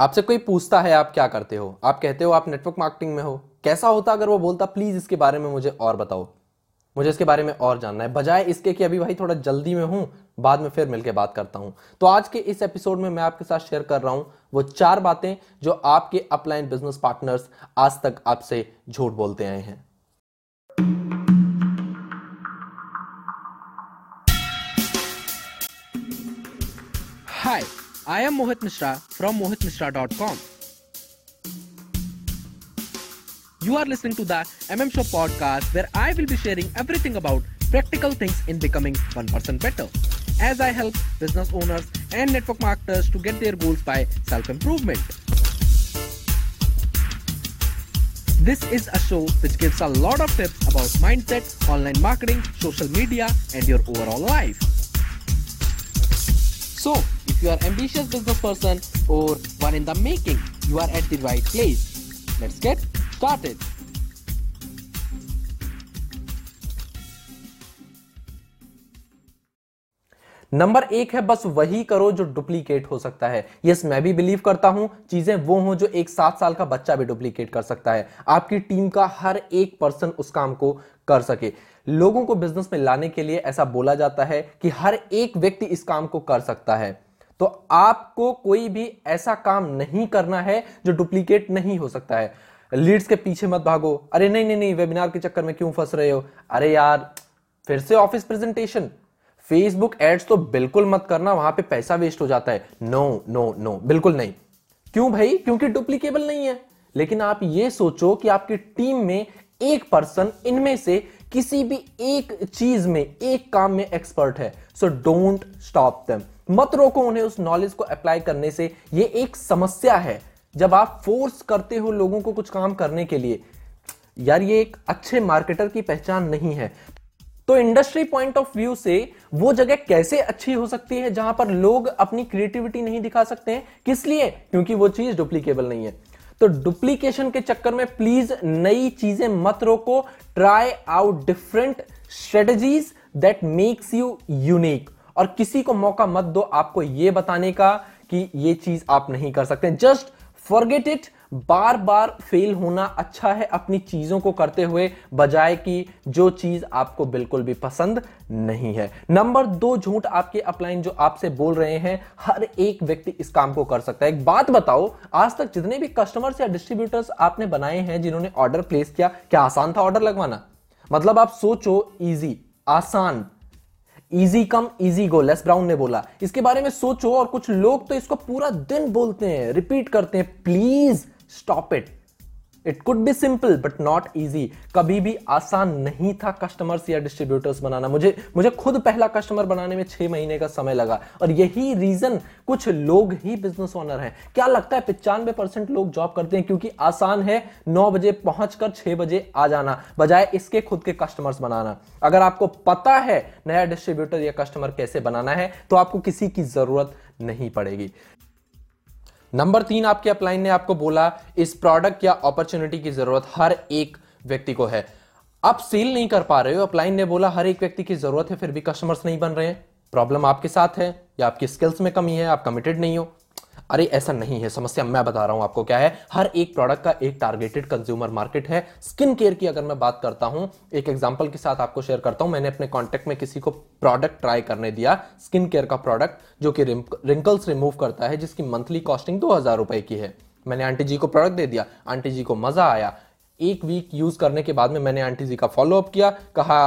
आपसे कोई पूछता है आप क्या करते हो? आप कहते हो आप नेटवर्क मार्केटिंग में हो। कैसा होता अगर वो बोलता प्लीज़ इसके बारे में मुझे और बताओ। मुझे इसके बारे में और जानना है। बजाय इसके कि अभी भाई थोड़ा जल्दी में हूँ बाद में फिर मिलकर बात करता हूँ। तो आज के इस एपिसोड में मैं आपके साथ शेयर कर रहा हूँ वो चार बातें जो आपके अपलाइन बिज़नेस पार्टनर्स आज तक आपसे झूठ बोलते आए हैं। Hi, I am Mohit Mishra from mohitmishra.com. You are listening to the MM Show podcast where I will be sharing everything about practical things in becoming 1% better as I help business owners and network marketers to get their goals by self improvement. This is a show which gives a lot of tips about mindset, online marketing, social media, and your overall life. So, if you are ambitious business person or one in the making, you are at the right place. Let's get started. Number एक है बस वही करो जो duplicate हो सकता है yes मैं भी बिलीव करता हूँ चीज़ें वो हो जो एक सात साल का बच्चा भी डुप्लीकेट कर सकता है आपकी टीम का हर एक पर्सन उस काम को कर सके लोगों को बिज़नेस में लाने के लिए ऐसा बोला जाता है कि हर एक व्यक्ति इस काम को कर सकता है तो आपको कोई भी ऐसा काम नहीं करना है जो डुप्लीकेट नहीं हो सकता है। लीड्स के पीछे मत भागो। अरे नहीं नहीं नहीं वेबिनार के चक्कर में क्यों फंस रहे हो? अरे यार, फिर से ऑफ़िस प्रेजेंटेशन फेसबुक एड्स तो बिल्कुल मत करना, वहाँ पे पैसा वेस्ट हो जाता है। नो नो नो बिल्कुल नहीं। क्यों भाई? क्योंकि डुप्लीकेबल नहीं है। लेकिन आप ये सोचो कि आपकी टीम में एक पर्सन इनमें से किसी भी एक चीज़ में, एक काम में एक्सपर्ट है सो डोंट स्टॉप देम मत रोको उन्हें उस नॉलेज को अप्लाई करने से। ये एक समस्या है। जब आप फोर्स करते हो लोगों को कुछ काम करने के लिए, यार ये एक अच्छे मार्केटर की पहचान नहीं है। तो इंडस्ट्री पॉइंट ऑफ़ व्यू से वो जगह कैसे अच्छी हो सकती है जहाँ पर लोग अपनी क्रिएटिविटी नहीं दिखा सकते हैं? किस लिए? क्योंकि वो चीज़ डुप्लीकेबल नहीं है। तो डुप्लीकेशन के चक्कर में प्लीज़ नई चीज़ें मत रोको। Try out different strategies that makes you unique और किसी को मौका मत दो आपको यह बताने का कि ये चीज़ आप नहीं कर सकते। जस्ट फॉरगेट इट बार बार फेल होना अच्छा है अपनी चीज़ों को करते हुए, बजाय कि जो चीज़ आपको बिल्कुल भी पसंद नहीं है। नंबर दो झूठ आपके अपलाइन जो आपसे बोल रहे हैं, हर एक व्यक्ति इस काम को कर सकता है। एक बात बताओ, आज तक जितने भी कस्टमर्स या डिस्ट्रीब्यूटर्स आपने बनाए हैं, जिन्होंने ऑर्डर प्लेस किया, क्या आसान था ऑर्डर लगवाना? मतलब आप सोचो इजी आसान easy come easy go Les Brown ने बोला। इसके बारे में सोचो और कुछ लोग तो इसको पूरा दिन बोलते हैं रिपीट करते हैं please stop it it could be simple but not easy कभी भी आसान नहीं था कस्टमर्स या डिस्ट्रीब्यूटर्स बनाना। मुझे मुझे खुद पहला कस्टमर बनाने में छह महीने का समय लगा। और यही रीजन कुछ लोग ही बिज़नेस ओनर हैं। क्या लगता है पिचानवे परसेंट लोग जॉब करते हैं? क्योंकि आसान है नौ बजे पहुंचकर छह बजे आ जाना, बजाय इसके खुद के कस्टमर्स बनाना। अगर आपको पता है नया डिस्ट्रीब्यूटर या कस्टमर कैसे बनाना है तो आपको किसी की ज़रूरत नहीं पड़ेगी। नंबर तीन आपके अपलाइन ने आपको बोला, इस प्रोडक्ट या अपॉर्चुनिटी की ज़रूरत हर एक व्यक्ति को है। आप सेल नहीं कर पा रहे हो अपलाइन ने बोला, हर एक व्यक्ति की ज़रूरत है, फिर भी कस्टमर्स नहीं बन रहे हैं। प्रॉब्लम आपके साथ है, या आपकी स्किल्स में कमी है, आप कमिटेड नहीं हो। अरे, ऐसा नहीं है। समस्या मैं बता रहा हूँ आपको क्या है। हर एक प्रोडक्ट का एक टारगेटेड कंज्यूमर मार्केट है। स्किन केयर की अगर मैं बात करता हूँ, एक एग्जांपल के साथ आपको शेयर करता हूँ। मैंने अपने कॉन्टेक्ट में किसी को प्रोडक्ट ट्राई करने दिया स्किन केयर का प्रोडक्ट जो कि रिंकल्स रिमूव करता है, जिसकी मंथली कॉस्टिंग दो हज़ार रुपए की है। मैंने आंटी जी को प्रोडक्ट दे दिया आंटी जी को मज़ा आया। एक वीक यूज़ करने के बाद में मैंने आंटी जी का फॉलोअप किया, कहा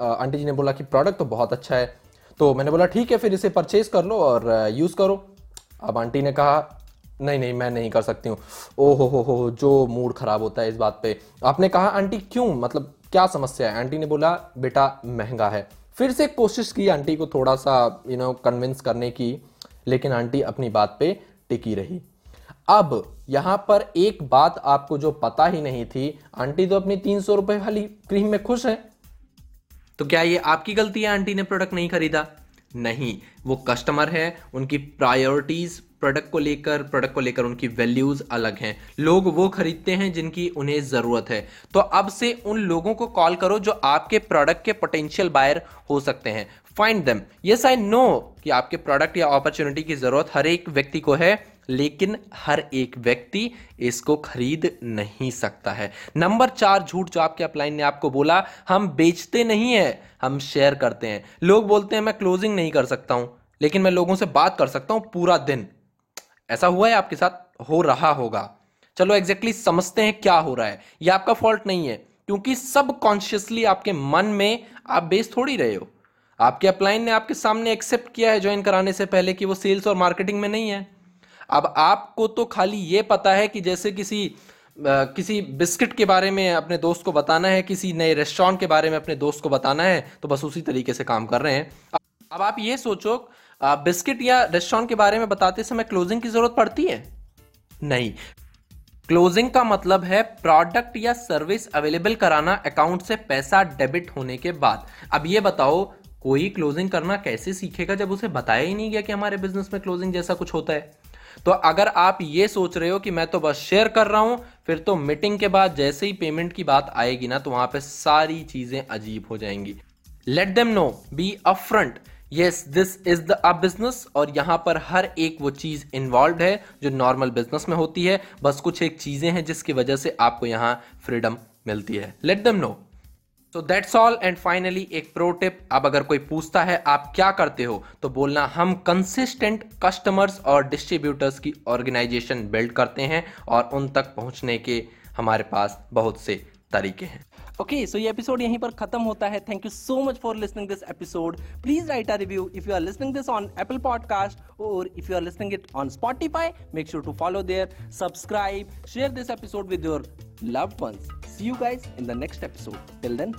आंटी जी ने बोला कि प्रोडक्ट तो बहुत अच्छा है। तो मैंने बोला, ठीक है, फिर इसे परचेज कर लो और यूज़ करो। अब आंटी ने कहा, नहीं नहीं, मैं नहीं कर सकती हूँ। ओ हो हो जो मूड खराब होता है इस बात पे। आपने कहा, आंटी, क्यों? मतलब क्या समस्या है? आंटी ने बोला, बेटा, महँगा है। फिर से कोशिश की आंटी को थोड़ा सा यू नो कन्विंस करने की, लेकिन आंटी अपनी बात पे टिकी रही। अब यहाँ पर एक बात आपको जो पता ही नहीं थी, आंटी तो अपनी तीन सौ रुपए वाली क्रीम में खुश है। तो क्या ये आपकी गलती है आंटी ने प्रोडक्ट नहीं खरीदा? नहीं। वो कस्टमर है, उनकी प्रायोरिटीज प्रोडक्ट को लेकर प्रोडक्ट को लेकर उनकी वैल्यूज़ अलग हैं। लोग वो खरीदते हैं जिनकी उन्हें ज़रूरत है। तो अब से उन लोगों को कॉल करो जो आपके प्रोडक्ट के पोटेंशियल बायर हो सकते हैं। Find them yes I know कि आपके प्रोडक्ट या अपॉर्चुनिटी की ज़रूरत हर एक व्यक्ति को है। लेकिन हर एक व्यक्ति इसको खरीद नहीं सकता है। नंबर चार झूठ जो आपके अपलाइन ने आपको बोला, हम बेचते नहीं है, हम शेयर करते हैं। लोग बोलते हैं, मैं क्लोजिंग नहीं कर सकता हूँ, लेकिन मैं लोगों से बात कर सकता हूँ पूरा दिन। ऐसा हुआ है आपके साथ? हो रहा होगा। चलो एग्जैक्टली exactly समझते हैं क्या हो रहा है। ये आपका फॉल्ट नहीं है, क्योंकि सब कॉन्शियसली आपके मन में आप बेच थोड़ी रहे हो। आपके अपलाइन ने आपके सामने एक्सेप्ट किया है ज्वाइन कराने से पहले कि वो सेल्स और मार्केटिंग में नहीं है। अब आपको तो खाली ये पता है कि जैसे किसी आ, किसी बिस्किट के बारे में अपने दोस्त को बताना है किसी नए रेस्टोरेंट के बारे में अपने दोस्त को बताना है तो बस उसी तरीके से काम कर रहे हैं। अब आप ये सोचो बिस्किट या रेस्टोरेंट के बारे में बताते समय क्लोजिंग की ज़रूरत पड़ती है? नहीं। क्लोजिंग का मतलब है प्रोडक्ट या सर्विस अवेलेबल कराना अकाउंट से पैसा डेबिट होने के बाद। अब ये बताओ कोई क्लोजिंग करना कैसे सीखेगा जब उसे बताया ही नहीं गया कि हमारे बिज़नेस में क्लोजिंग जैसा कुछ होता है? तो अगर आप ये सोच रहे हो कि मैं तो बस शेयर कर रहा हूँ, फिर तो मीटिंग के बाद जैसे ही पेमेंट की बात आएगी ना तो वहाँ पे सारी चीज़ें अजीब हो जाएँगी। Let them know be upfront yes this is the a business और यहाँ पर हर एक वो चीज़ इन्वॉल्व है जो नॉर्मल बिज़नेस में होती है। बस कुछ एक चीज़ें हैं जिसकी वजह से आपको यहाँ फ्रीडम मिलती है। लेट देम नो तो दैट्स ऑल एंड फाइनली एक प्रो टिप अब अगर कोई पूछता है आप क्या करते हो तो बोलना हम कंसिस्टेंट कस्टमर्स और डिस्ट्रीब्यूटर्स की ऑर्गेनाइजेशन बिल्ड करते हैं और उन तक पहुँचने के हमारे पास बहुत से तरीके हैं। ओके सो ये एपिसोड यहीं पर खत्म होता है. Thank you so much for listening this episode please write a review if you are listening this on Apple podcast और if you are listening it on Spotify make sure to follow there subscribe share this episode with your loved ones. See you guys in the next episode. Till then